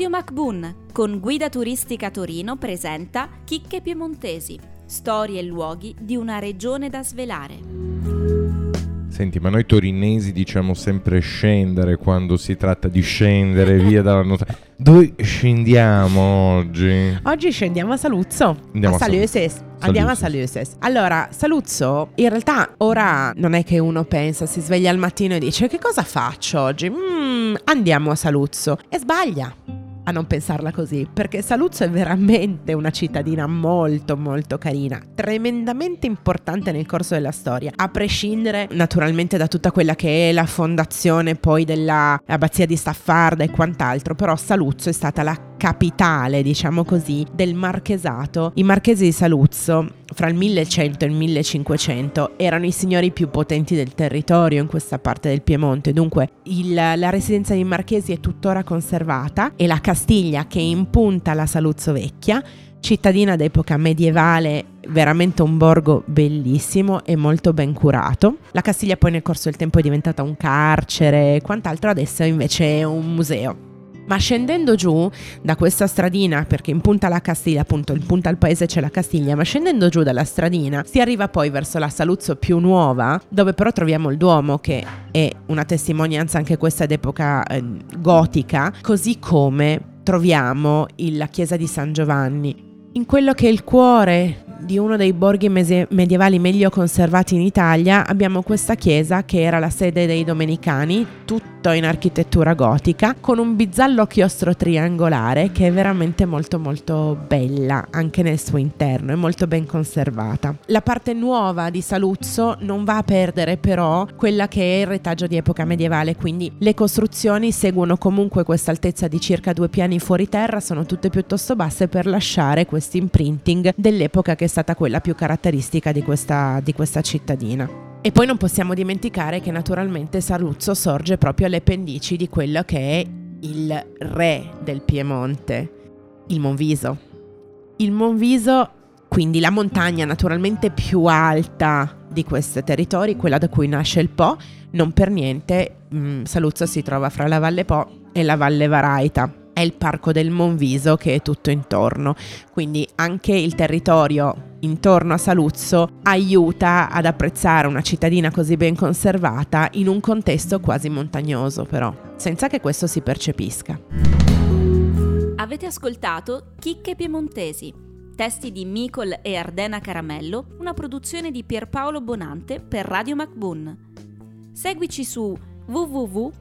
Radio MacBoon con Guida Turistica Torino presenta Chicche Piemontesi, storie e luoghi di una regione da svelare. Senti, ma noi torinesi diciamo sempre scendere quando si tratta di scendere via dalla nota. Dove scendiamo oggi? Oggi scendiamo a Saluzzo, Andiamo a a Sal- Saluzes. Andiamo a Saluzes. Allora, Saluzzo, in realtà ora non è che uno pensa, si sveglia al mattino e dice che cosa faccio oggi? Mm, andiamo a Saluzzo. E sbaglia a non pensarla così, perché Saluzzo è veramente una cittadina molto molto carina, tremendamente importante nel corso della storia, a prescindere naturalmente da tutta quella che è la fondazione poi dell'abbazia di Staffarda e quant'altro, però Saluzzo è stata la capitale, diciamo così, del marchesato. I marchesi di Saluzzo, fra il 1100 e il 1500, erano i signori più potenti del territorio in questa parte del Piemonte. Dunque, il- la residenza dei marchesi è tuttora conservata e la Castiglia, che impunta la Saluzzo Vecchia, cittadina d'epoca medievale, veramente un borgo bellissimo e molto ben curato. La Castiglia poi nel corso del tempo è diventata un carcere e quant'altro, adesso invece è un museo. Ma scendendo giù da questa stradina, perché in punta alla Castiglia, appunto in punta al paese c'è la Castiglia, ma scendendo giù dalla stradina si arriva poi verso la Saluzzo più nuova, dove però troviamo il Duomo che è una testimonianza anche questa d'epoca eh, gotica, così come troviamo il- la chiesa di San Giovanni. In quello che è il cuore di uno dei borghi mese- medievali meglio conservati in Italia abbiamo questa chiesa che era la sede dei Domenicani, tutto in architettura gotica, con un bizzallo chiostro triangolare che è veramente molto molto bella anche nel suo interno, è molto ben conservata. La parte nuova di Saluzzo non va a perdere però quella che è il retaggio di epoca medievale, quindi le costruzioni seguono comunque questa altezza di circa due piani fuori terra, sono tutte piuttosto basse per lasciare questo imprinting dell'epoca che stata quella più caratteristica di questa, di questa cittadina. E poi non possiamo dimenticare che naturalmente Saluzzo sorge proprio alle pendici di quello che è il re del Piemonte, il Monviso. Il Monviso, quindi la montagna naturalmente più alta di questi territori, quella da cui nasce il Po, non per niente mh, Saluzzo si trova fra la Valle Po e la Valle Varaita. È il parco del Monviso che è tutto intorno, quindi anche il territorio intorno a Saluzzo aiuta ad apprezzare una cittadina così ben conservata in un contesto quasi montagnoso però, senza che questo si percepisca. Avete ascoltato Chicche Piemontesi, testi di Micol e Ardena Caramello, una produzione di Pierpaolo Bonante per Radio MacBoon. Seguici su www.mbun.it.